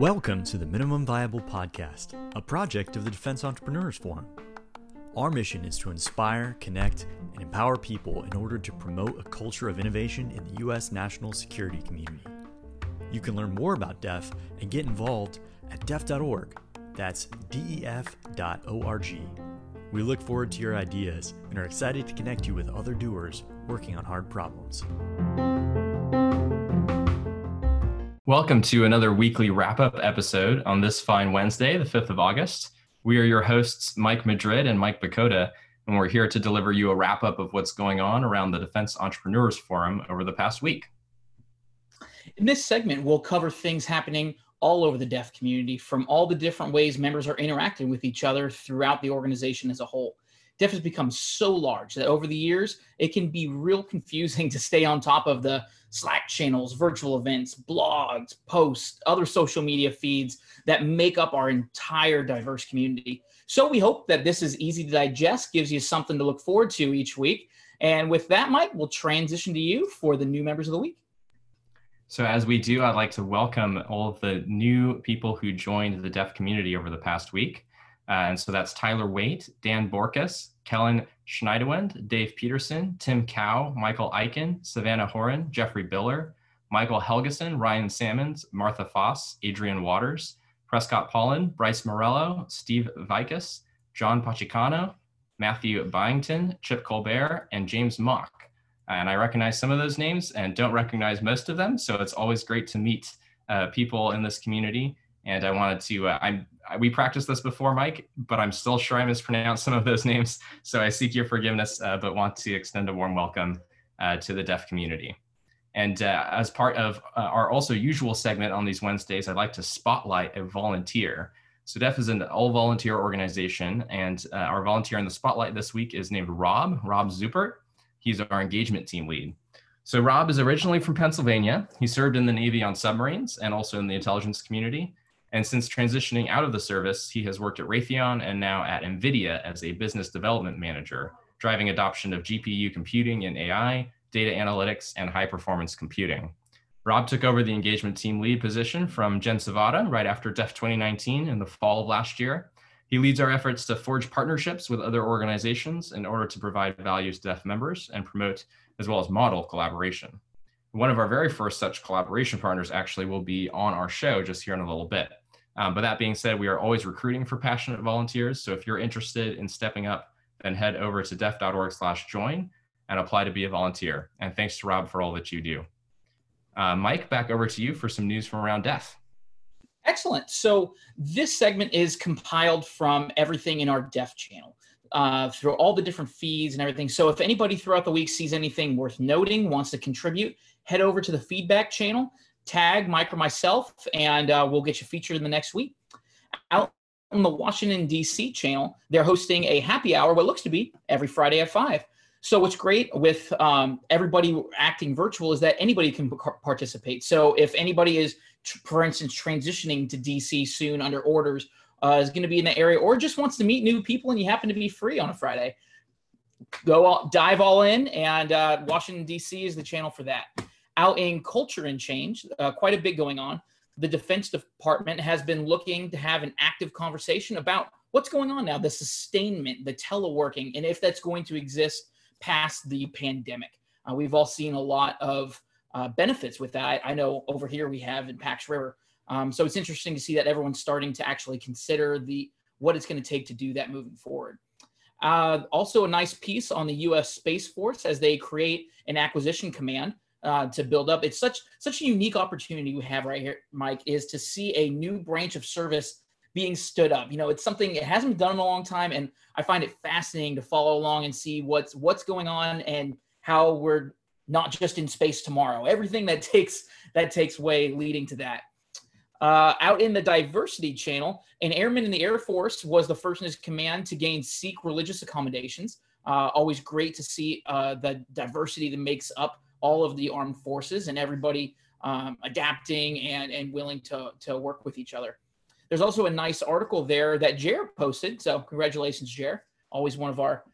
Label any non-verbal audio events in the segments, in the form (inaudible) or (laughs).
Welcome to the Minimum Viable Podcast, a project of the Defense Entrepreneurs Forum. Our mission is to inspire, connect, and empower people in order to promote a culture of innovation in the U.S. national security community. You can learn more about DEF and get involved at def.org. That's def.org. We look forward to your ideas and are excited to connect you with other doers working on hard problems. Welcome to another weekly wrap up episode on this fine Wednesday, the 5th of August. We are your hosts, Mike Madrid and Mike Bakota, and we're here to deliver you a wrap up of what's going on around the Defense Entrepreneurs Forum over the past week. In this segment, we'll cover things happening all over the DEF community from all the different ways members are interacting with each other throughout the organization as a whole. DEF has become so large that over the years, it can be real confusing (laughs) to stay on top of the Slack channels, virtual events, blogs, posts, other social media feeds that make up our entire diverse community. So we hope that this is easy to digest, gives you something to look forward to each week. And with that, Mike, we'll transition to you for the new members of the week. So, as we do, I'd like to welcome all of the new people who joined the DEF community over the past week. Uh, and so that's Tyler Waite, Dan Borkus, Kellen Schneiderwind, Dave Peterson, Tim Cow, Michael Eichen, Savannah Horan, Jeffrey Biller, Michael Helgeson, Ryan Salmons, Martha Foss, Adrian Waters, Prescott Paulin, Bryce Morello, Steve Vikas, John Pachicano, Matthew Byington, Chip Colbert, and James Mock. And I recognize some of those names and don't recognize most of them. So it's always great to meet uh, people in this community. And I wanted to, uh, I'm we practiced this before, Mike, but I'm still sure I mispronounced some of those (laughs) names. So I seek your forgiveness, uh, but want to extend a warm welcome uh, to the DEF community. And uh, as part of uh, our also usual segment on these Wednesdays, I'd like to spotlight a volunteer. So DEF is an all volunteer organization, and our volunteer in the spotlight this week is named Rob, Rob Zupert. He's our engagement team lead. So Rob is originally from Pennsylvania. He served in the Navy on submarines and also in the intelligence community. And since transitioning out of the service, he has worked at Raytheon and now at NVIDIA as a business development manager, driving adoption of GPU computing and AI, data analytics, and high performance computing. Rob took over the engagement team lead position from Jen Savada right after DEF 2019 in the fall of last year. He leads our efforts to forge partnerships with other organizations in order to provide value to DEF members and promote as well as model collaboration. One of our very first such collaboration partners actually will be on our show just here in a little bit. Um, but that being said, we are always recruiting for passionate volunteers. So if you're interested in stepping up, then head over to def.org slash join and apply to be a volunteer. And thanks to Rob for all that you do. Uh, Mike, back over to you for some news from around DEF. Excellent. So this segment is compiled from everything in our DEF channel. Uh, through all the different feeds and everything. So if anybody throughout the week sees anything worth noting, wants to contribute, head over to the feedback channel, tag Mike or myself, and uh, we'll get you featured in the next week. Out on the Washington, D.C. channel, they're hosting a happy hour, what looks to be every Friday at 5. So what's great with um, everybody acting virtual is that anybody can participate. So if anybody is, for instance, transitioning to DC soon under orders, uh, is going to be in the area, or just wants to meet new people, and you happen to be free on a Friday, go all, dive all in, and uh, Washington D.C. is the channel for that out in culture and change, uh, quite a bit going on. The Defense Department has been looking to have an active conversation about what's going on now, the sustainment, the teleworking, and if that's going to exist past the pandemic. Uh, we've all seen a lot of uh, benefits with that. I, know over here we have in Pax River. Um, so it's interesting to see that everyone's starting to actually consider the what it's going to take to do that moving forward. Uh, also, a nice piece on the U.S. Space Force as they create an acquisition command uh, to build up. It's such such a unique opportunity we have right here, Mike, is to see a new branch of service being stood up. You know, it's something it hasn't been done in a long time, and I find it fascinating to follow along and see what's what's going on and how we're not just in space tomorrow. Everything that (laughs) takes that takes way leading to that. Uh, out in the diversity channel, an airman in the Air Force was the first in his command to gain Sikh religious accommodations. Uh, always great to see uh, the diversity that makes up all of the armed forces and everybody um, adapting and, and willing to, to work with each other. There's also a nice article there that Jer posted. So congratulations, Jer. Always one of our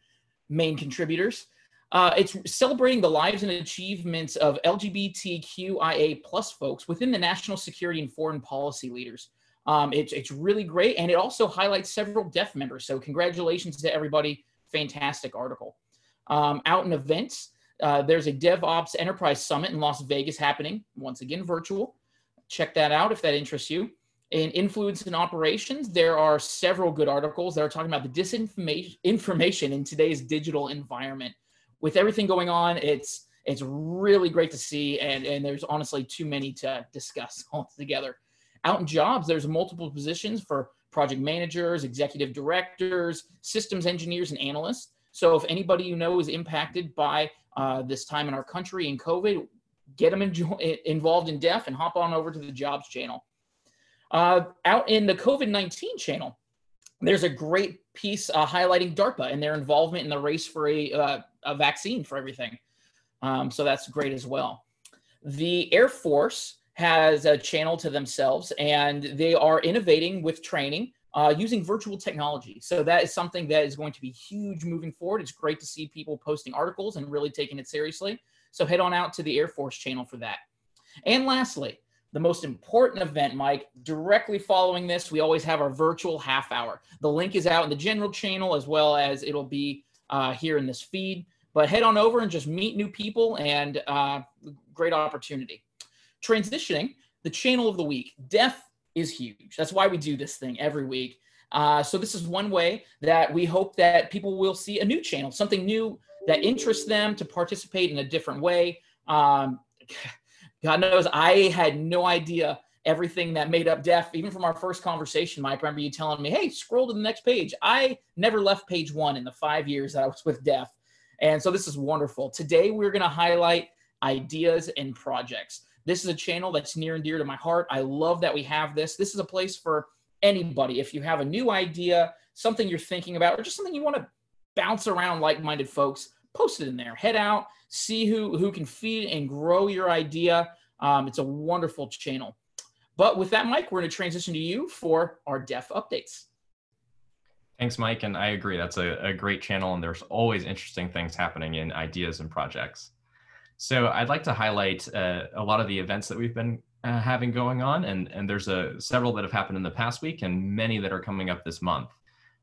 main contributors. Uh, it's celebrating the lives and achievements of LGBTQIA plus folks within the national security and foreign policy leaders. Um, it's, it's really great. And it also highlights several DEF members. So congratulations to everybody. Fantastic article. Um, out in events, uh, there's a DevOps Enterprise Summit in Las Vegas happening, once again, virtual. Check that out if that interests you. In Influence and Operations, there are several good articles that are talking about the disinformation information in today's digital environment. With everything going on, it's it's really great to see, and, and there's honestly too many to discuss (laughs) altogether. Out in jobs, there's multiple positions for project managers, executive directors, systems engineers, and analysts. So if anybody you know is impacted by uh, this time in our country in COVID, get them (laughs) involved in DEF and hop on over to the jobs channel. Uh, out in the COVID 19 channel, there's a great piece uh, highlighting DARPA and their involvement in the race for a, uh, a vaccine for everything. Um, so that's great as well. The Air Force has a channel to themselves and they are innovating with training uh, using virtual technology. So that is something that is going to be huge moving forward. It's great to see people posting articles and really taking it seriously. So head on out to the Air Force channel for that. And lastly, the most important event, Mike, directly following this, we always have our virtual half hour. The link is out in the general channel as well as it'll be uh, here in this feed. But head on over and just meet new people and uh, great opportunity transitioning, the channel of the week. DEF is huge. That's why we do this thing every week. Uh, so this is one way that we hope that people will see a new channel, something new that interests them to participate in a different way. Um, (laughs) God knows I had no idea everything that made up DEF, even from our first conversation, Mike. Remember you telling me, hey, scroll to the next page. I never left page one in the five years that I was with DEF. And so this is wonderful. Today, we're going to highlight ideas and projects. This is a channel that's near and dear to my heart. I love that we have this. This is a place for anybody. If you have a new idea, something you're thinking about, or just something you want to bounce around like-minded folks, post it in there. Head out, see who who can feed and grow your idea. Um, it's a wonderful channel. But with that, Mike, we're going to transition to you for our DEF updates. Thanks, Mike. And I agree. That's a, a great channel, and there's always interesting things happening in ideas and projects. So I'd like to highlight uh, a lot of the events that we've been uh, having going on, and, and there's a, several that have happened in the past week and many that are coming up this month.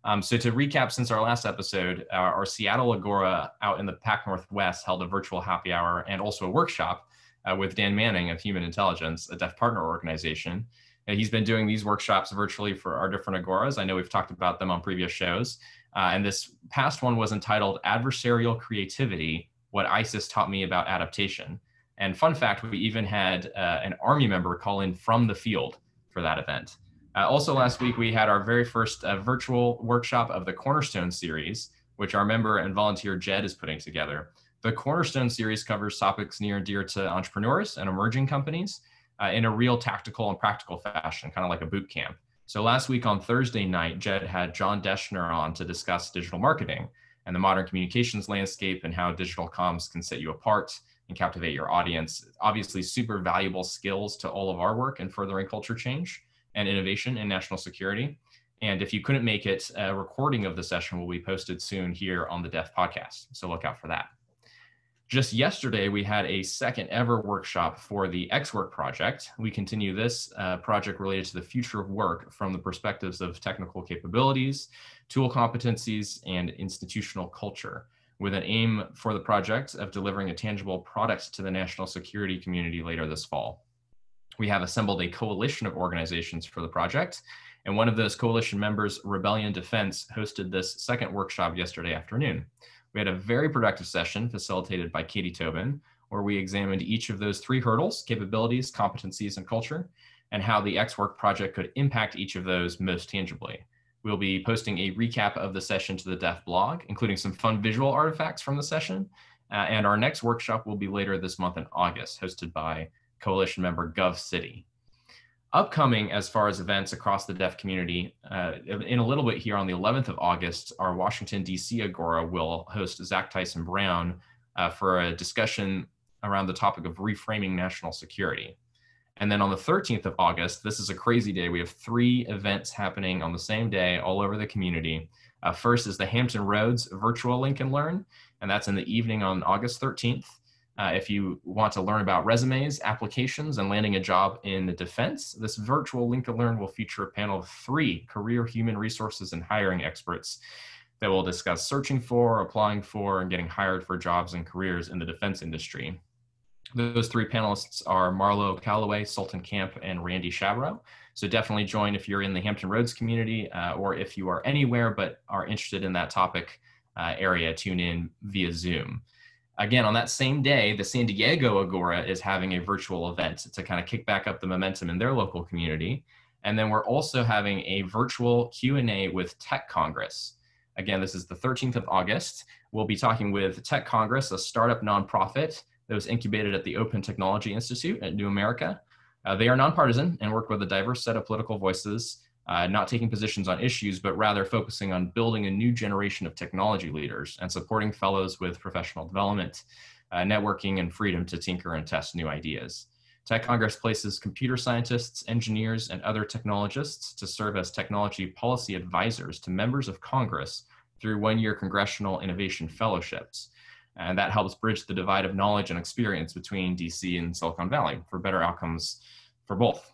Um, so to recap, since our last episode, uh, our Seattle Agora out in the Pac Northwest held a virtual happy hour and also a workshop uh, with Dan Manning of Human Intelligence, a DEF partner organization. And he's been doing these workshops virtually for our different agoras. I know we've talked about them on previous shows. Uh, and this past one was entitled Adversarial Creativity what ISIS taught me about adaptation. And fun fact, we even had uh, an Army member call in from the field for that event. Uh, also, last week, we had our very first uh, virtual workshop of the Cornerstone series, which our member and volunteer Jed is putting together. The Cornerstone series covers topics near and dear to entrepreneurs and emerging companies uh, in a real tactical and practical fashion, kind of like a boot camp. So last week on Thursday night, Jed had John Deschner on to discuss digital marketing and the modern communications landscape and how digital comms can set you apart and captivate your audience. Obviously, super valuable skills to all of our work in furthering culture change and innovation in national security. And if you couldn't make it, a recording of the session will be posted soon here on the DEF podcast. So look out for that. Just yesterday, we had a second ever workshop for the XWork project. We continue this uh, project related to the future of work from the perspectives of technical capabilities, tool competencies, and institutional culture with an aim for the project of delivering a tangible product to the national security community later this fall. We have assembled a coalition of organizations for the project, and one of those coalition members, Rebellion Defense, hosted this second workshop yesterday afternoon. We had a very productive session facilitated by Katie Tobin, where we examined each of those three hurdles capabilities, competencies, and culture, and how the XWork project could impact each of those most tangibly. We'll be posting a recap of the session to the DEF blog, including some fun visual artifacts from the session. Uh, and our next workshop will be later this month in August, hosted by coalition member Gov City upcoming as far as events across the DEF community uh, in a little bit here on the 11th of august our washington d.c agora will host zach tyson brown uh, for a discussion around the topic of reframing national security and then on the 13th of august this is a crazy day we have three events happening on the same day all over the community uh, first is the hampton roads virtual link and learn and that's in the evening on August 13th. Uh, if you want to learn about resumes, applications, and landing a job in the defense, this virtual Link and Learn will feature a panel of three career human resources and hiring experts that will discuss searching for, applying for, and getting hired for jobs and careers in the defense industry. Those three panelists are Marlo Calloway, Sultan Camp, and Randy Shabro. So definitely join if you're in the Hampton Roads community uh, or if you are anywhere but are interested in that topic uh, area, tune in via Zoom. Again, on that same day, the San Diego Agora is having a virtual event to kind of kick back up the momentum in their local community. And then we're also having a virtual Q&A with Tech Congress. Again, this is the 13th of August. We'll be talking with Tech Congress, a startup nonprofit that was incubated at the Open Technology Institute at New America. Uh, they are nonpartisan and work with a diverse set of political voices uh, not taking positions on issues, but rather focusing on building a new generation of technology leaders and supporting fellows with professional development, uh, networking, and freedom to tinker and test new ideas. Tech Congress places computer scientists, engineers, and other technologists to serve as technology policy advisors to members of Congress through one year congressional innovation fellowships. And that helps bridge the divide of knowledge and experience between DC and Silicon Valley for better outcomes for both.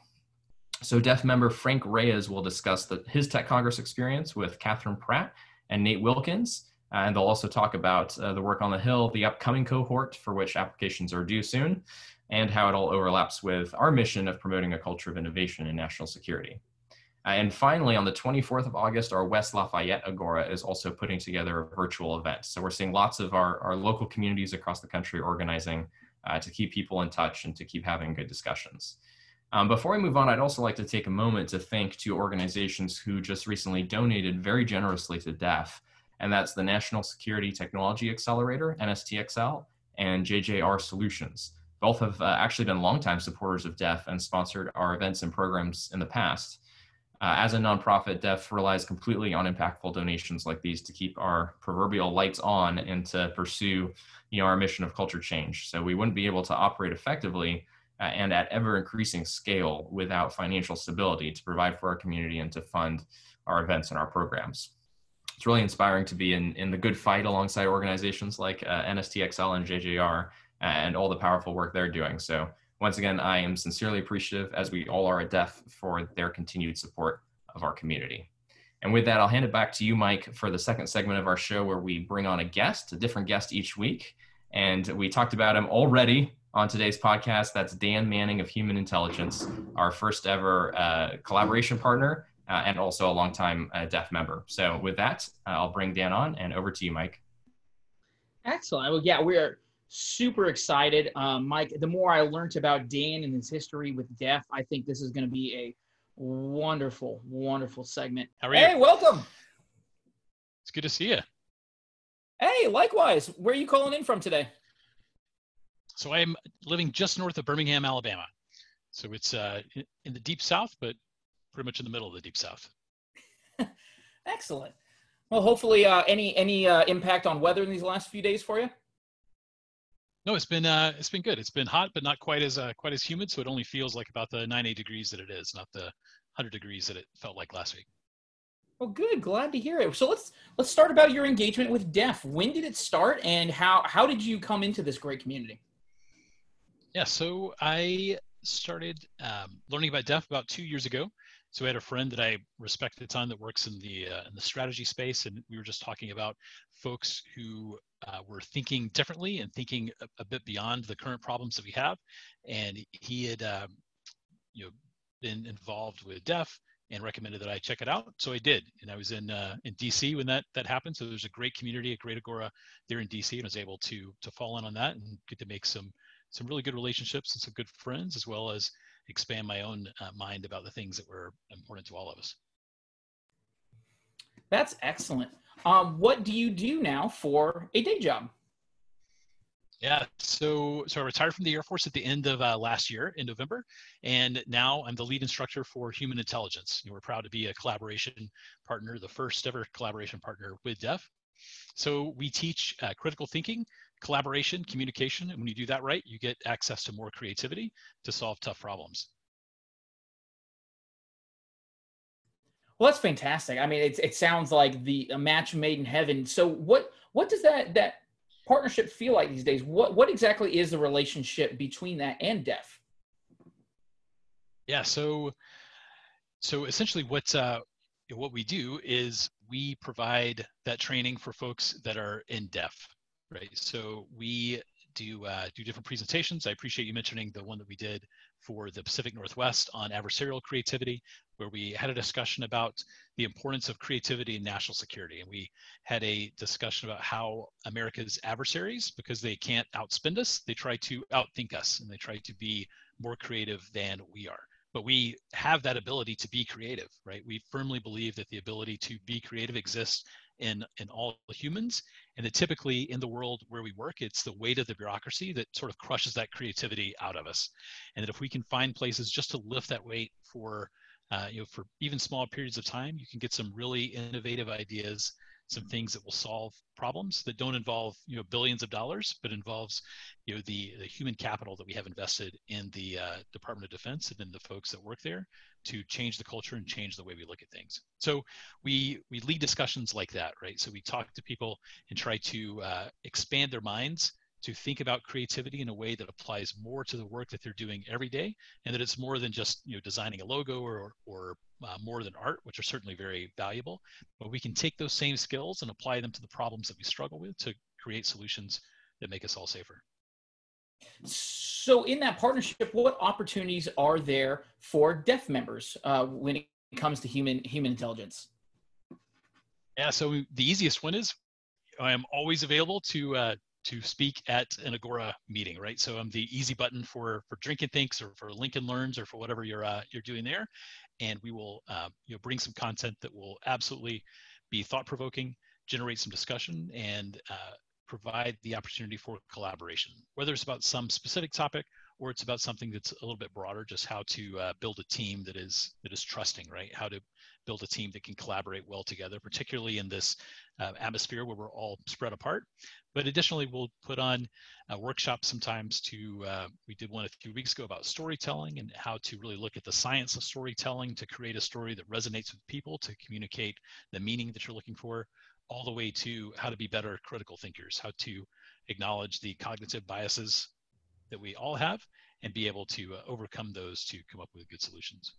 So DEF member Frank Reyes will discuss the, his Tech Congress experience with Catherine Pratt and Nate Wilkins. Uh, and they'll also talk about uh, the work on the Hill, the upcoming cohort for which applications are due soon, and how it all overlaps with our mission of promoting a culture of innovation in national security. Uh, and finally, on the 24th of August, our West Lafayette Agora is also putting together a virtual event. So we're seeing lots of our, our local communities across the country organizing uh, to keep people in touch and to keep having good discussions. Um, before we move on, I'd also like to take a moment to thank two organizations who just recently donated very generously to DEF, and that's the National Security Technology Accelerator, NSTXL, and JJR Solutions. Both have uh, actually been longtime supporters of DEF and sponsored our events and programs in the past. Uh, as a nonprofit, DEF relies completely on impactful donations like these to keep our proverbial lights on and to pursue you know, our mission of culture change. So we wouldn't be able to operate effectively and at ever increasing scale without financial stability to provide for our community and to fund our events and our programs. It's really inspiring to be in, in the good fight alongside organizations like uh, NSTXL and JJR and all the powerful work they're doing. So once again, I am sincerely appreciative, as we all are at DEF, for their continued support of our community. And with that, I'll hand it back to you, Mike, for the second segment of our show where we bring on a guest, a different guest each week. And we talked about him already on today's podcast. That's Dan Manning of Human Intelligence, our first ever uh, collaboration partner uh, and also a longtime uh, DEF member. So with that, uh, I'll bring Dan on and over to you, Mike. Excellent. Well, yeah, we're super excited. Um, Mike, the more I learned about Dan and his history with DEF, I think this is going to be a wonderful, wonderful segment. How are you? Hey, welcome. It's good to see you. Hey, likewise. Where are you calling in from today? So I'm living just north of Birmingham, Alabama. So it's uh, in the deep south, but pretty much in the middle of the deep south. (laughs) Excellent. Well, hopefully, uh, any any uh, impact on weather in these last few days for you? No, it's been uh, it's been good. It's been hot, but not quite as uh, quite as humid. So it only feels like about the 90 degrees that it is, not the 100 degrees that it felt like last week. Well, good. Glad to hear it. So let's let's start about your engagement with DEF. When did it start, and how how did you come into this great community? Yeah, so I started um, learning about DEF about two years ago. So I had a friend that I respect a ton that works in the uh, in the strategy space, and we were just talking about folks who uh, were thinking differently and thinking a, a, bit beyond the current problems that we have. And he had, um, you know, been involved with DEF and recommended that I check it out. So I did, and I was in uh, in DC when that that happened. So there's a great community, a great Agora there in DC, and I was able to to fall in on that and get to make some some really good relationships and some good friends, as well as expand my own uh, mind about the things that were important to all of us. That's excellent. Um, what do you do now for a day job? Yeah, so so I retired from the Air Force at the end of uh, last year in November, and now I'm the lead instructor for Human Intelligence. And we're proud to be a collaboration partner, the first ever collaboration partner with DEF. So we teach uh, critical thinking collaboration, communication. And when you do that right, you get access to more creativity to solve tough problems. Well, that's fantastic. I mean, it, it sounds like the a match made in heaven. So what what does that that partnership feel like these days? What what exactly is the relationship between that and DEF? Yeah, so so essentially what uh, what we do is we provide that training for folks that are in DEF, right? So we do uh, do different presentations. I appreciate you mentioning the one that we did for the Pacific Northwest on adversarial creativity, where we had a discussion about the importance of creativity in national security. And we had a discussion about how America's adversaries, because they can't outspend us, they try to outthink us and they try to be more creative than we are but we have that ability to be creative right we firmly believe that the ability to be creative exists in in all humans. And that typically in the world where we work it's the weight of the bureaucracy that sort of crushes that creativity out of us. And that if we can find places just to lift that weight for uh, you know for even small periods of time you can get some really innovative ideas some things that will solve problems that don't involve you know billions of dollars but involves you know the, the human capital that we have invested in the uh, department of defense and in the folks that work there to change the culture and change the way we look at things. So we we lead discussions like that right? So we talk to people and try to uh, expand their minds to think about creativity in a way that applies more to the work that they're doing every day and that it's more than just you know designing a logo or or uh, more than art which are certainly very valuable. But we can take those same skills and apply them to the problems that we struggle with to create solutions that make us all safer. So in that partnership what opportunities are there for DEF members uh, when it comes to human human intelligence? Yeah so the easiest one is i am always available to uh, to speak at an Agora meeting, right? So I'm the easy button for for Drink and Thinks or for Link and Learns or for whatever you're uh, you're doing there, and we will uh, you know bring some content that will absolutely be thought provoking, generate some discussion, and uh, provide the opportunity for collaboration, whether it's about some specific topic or it's about something that's a little bit broader, just how to uh, build a team that is that is trusting, right? How to build a team that can collaborate well together, particularly in this uh, atmosphere where we're all spread apart. But additionally, we'll put on uh, workshops sometimes to, uh, we did one a few weeks ago about storytelling and how to really look at the science of storytelling to create a story that resonates with people, to communicate the meaning that you're looking for, all the way to how to be better critical thinkers, how to acknowledge the cognitive biases that we all have and be able to uh, overcome those to come up with good solutions.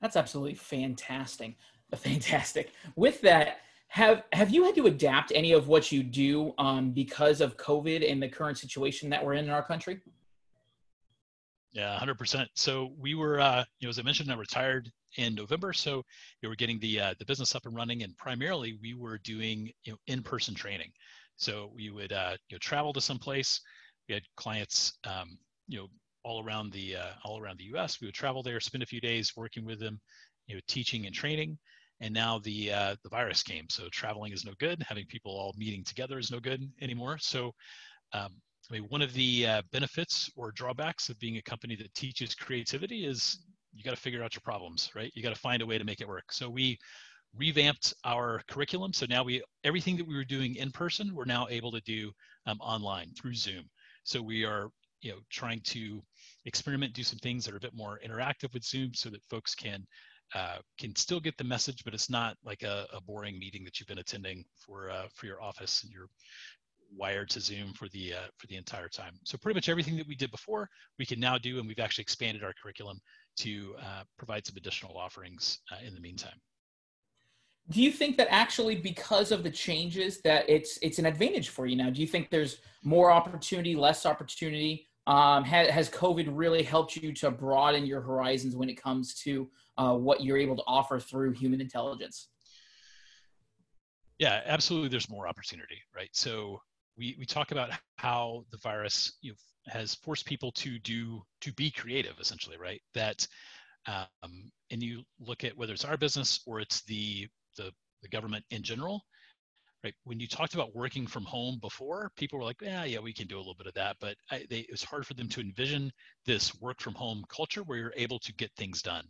That's absolutely fantastic. (laughs) Fantastic. With that, have have you had to adapt any of what you do um, because of COVID and the current situation that we're in in our country? Yeah, hundred percent. So we were, uh, you know, as I mentioned, I retired in November, so we were getting the uh, the business up and running, and primarily we were doing you know in-person training. So we would uh, you know travel to some place. We had clients, um, you know, all around the uh, all around the U.S. We would travel there, spend a few days working with them, you know, teaching and training. And now the uh, the virus came, so traveling is no good. Having people all meeting together is no good anymore. So, um, I mean, one of the uh, benefits or drawbacks of being a company that teaches creativity is you got to figure out your problems, right? You got to find a way to make it work. So we revamped our curriculum. So now we everything that we were doing in person, we're now able to do um, online through Zoom. So we are you know trying to experiment do some things that are a bit more interactive with zoom so that folks can uh, can still get the message but it's not like a, a boring meeting that you've been attending for uh, for your office and you're wired to zoom for the uh, for the entire time. So pretty much everything that we did before we can now do and we've actually expanded our curriculum to uh, provide some additional offerings uh, in the meantime do you think that actually because of the changes that it's it's an advantage for you now? Do you think there's more opportunity less opportunity? Um, has, has covid really helped you to broaden your horizons when it comes to uh, what you're able to offer through human intelligence? Yeah absolutely there's more opportunity right? So we, we talk about how the virus you know, has forced people to do to be creative essentially right? That um, and you look at whether it's our business or it's the the, the government in general right? When you talked about working from home before people were like yeah yeah we can do a little bit of that but I, they, it was hard for them to envision this work from home culture where you're able to get things done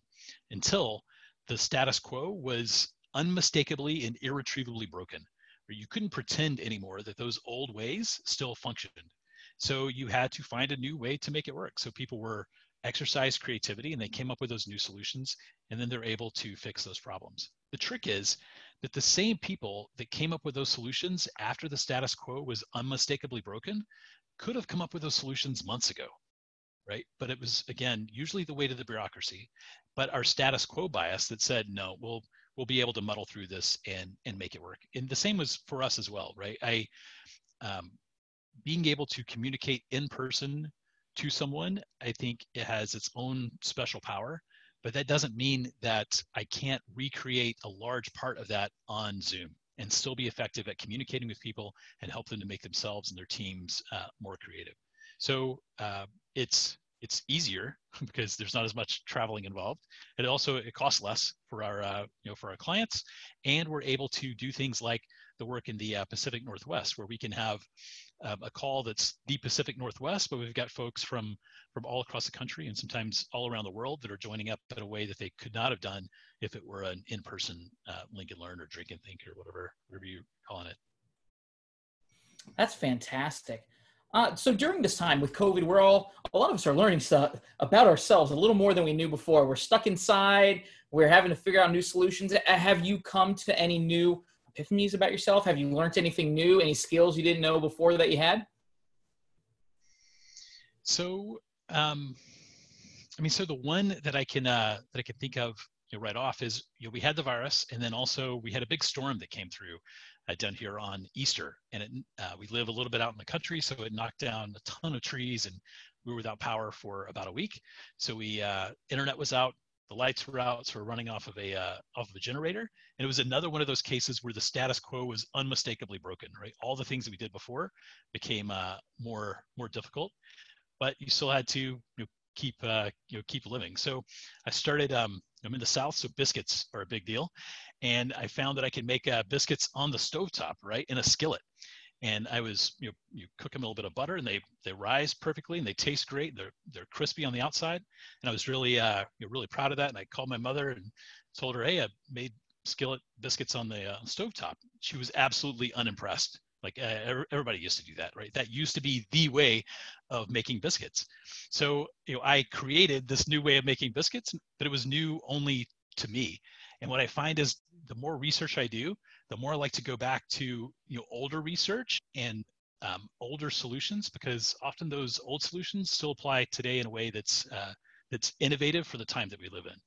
until the status quo was unmistakably and irretrievably broken where you couldn't pretend anymore that those old ways still functioned. So you had to find a new way to make it work. So people were exercise creativity and they came up with those new solutions and then they're able to fix those problems the trick is that the same people that came up with those solutions after the status quo was unmistakably broken could have come up with those solutions months ago, right? But it was again usually the weight of the bureaucracy, but our status quo bias that said no, we'll we'll be able to muddle through this and and make it work. And the same was for us as well, right? I um, being able to communicate in person to someone, I think it has its own special power. But that doesn't mean that I can't recreate a large part of that on Zoom and still be effective at communicating with people and help them to make themselves and their teams uh, more creative. So uh, it's it's easier (laughs) because there's not as much traveling involved. It also it costs less for our uh, you know for our clients, and we're able to do things like the work in the uh, Pacific Northwest, where we can have um, a call that's the Pacific Northwest, but we've got folks from from all across the country and sometimes all around the world that are joining up in a way that they could not have done if it were an in-person uh, Link and Learn or Drink and Think or whatever whatever you're calling it. That's fantastic. Uh, so during this time with COVID, we're all a lot of us are learning stuff about ourselves a little more than we knew before. We're stuck inside. We're having to figure out new solutions. Have you come to any new epiphanies about yourself? Have you learned anything new? Any skills you didn't know before that you had? So, um, I mean, so the one that I can uh, that I can think of you know, right off is you know, we had the virus, and then also we had a big storm that came through uh, down here on Easter, and it, uh, we live a little bit out in the country, so it knocked down a ton of trees, and we were without power for about a week. So we uh, internet was out, the lights were out, so we're running off of a uh, off of a generator, and it was another one of those cases where the status quo was unmistakably broken. Right, all the things that we did before became uh, more more difficult, but you still had to you know, keep uh, you know keep living. So I started. Um, I'm in the south, so biscuits are a big deal, and I found that I could make uh, biscuits on the stovetop, right, in a skillet. And I was, you know, you cook them a little bit of butter, and they they rise perfectly, and they taste great. They're they're crispy on the outside, and I was really uh, you know, really proud of that. And I called my mother and told her, hey, I made skillet biscuits on the uh, stovetop. She was absolutely unimpressed. Like uh, everybody used to do that, right? That used to be the way of making biscuits. So you know, I created this new way of making biscuits, but it was new only to me. And what I find is the more research I do, the more I like to go back to you know older research and um, older solutions because often those old solutions still apply today in a way that's uh, that's innovative for the time that we live in.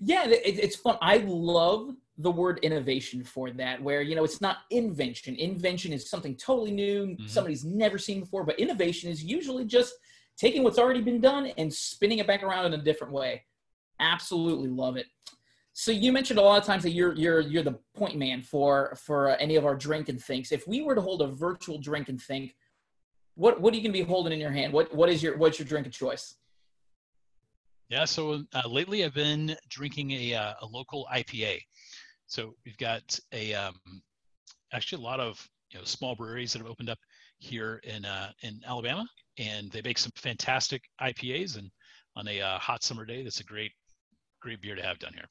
Yeah, it, it's fun. I love the word innovation for that, where you know it's not invention. Invention is something totally new, mm-hmm. somebody's never seen before. But innovation is usually just taking what's already been done and spinning it back around in a different way. Absolutely love it. So you mentioned a lot of times that you're you're you're the point man for for any of our drink and thinks. If we were to hold a virtual drink and think, what what are you gonna be holding in your hand? What what is your what's your drink of choice? Yeah, so uh, lately I've been drinking a, uh, a local IPA. So we've got a um, actually a lot of you know small breweries that have opened up here in uh, in Alabama, and they make some fantastic IPAs. And on a uh, hot summer day, that's a great great beer to have down here.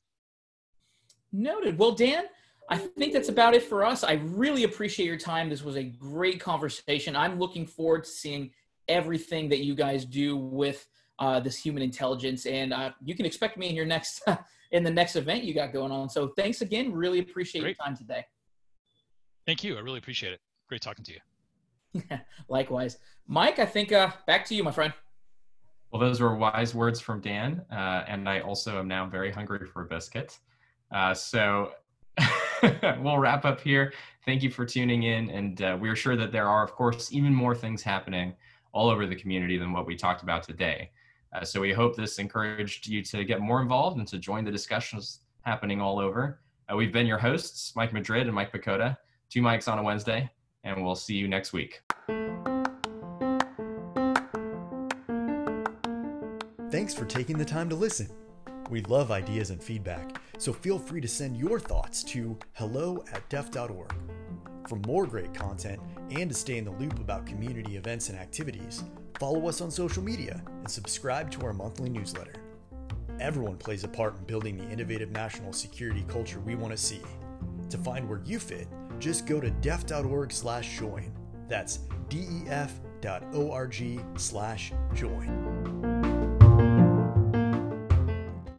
Noted. Well, Dan, I think that's about it for us. I really appreciate your time. This was a great conversation. I'm looking forward to seeing everything that you guys do with uh, this human intelligence. And uh, you can expect me in your next (laughs) in the next event you got going on. So thanks again. Really appreciate Great. your time today. Thank you. I really appreciate it. Great talking to you. (laughs) Likewise, Mike. I think uh, back to you, my friend. Well, those were wise words from Dan, uh, and I also am now very hungry for a biscuit. Uh, so (laughs) we'll wrap up here. Thank you for tuning in, and uh, we're sure that there are, of course, even more things happening all over the community than what we talked about today. Uh, so we hope this encouraged you to get more involved and to join the discussions happening all over. Uh, we've been your hosts, Mike Madrid and Mike Pacoda. Two mics on a Wednesday, and we'll see you next week. Thanks for taking the time to listen. We love ideas and feedback, so feel free to send your thoughts to hello at def.org. For more great content and to stay in the loop about community events and activities, follow us on social media and subscribe to our monthly newsletter. Everyone plays a part in building the innovative national security culture we want to see. To find where you fit, just go to def.org/join. That's def.org/join.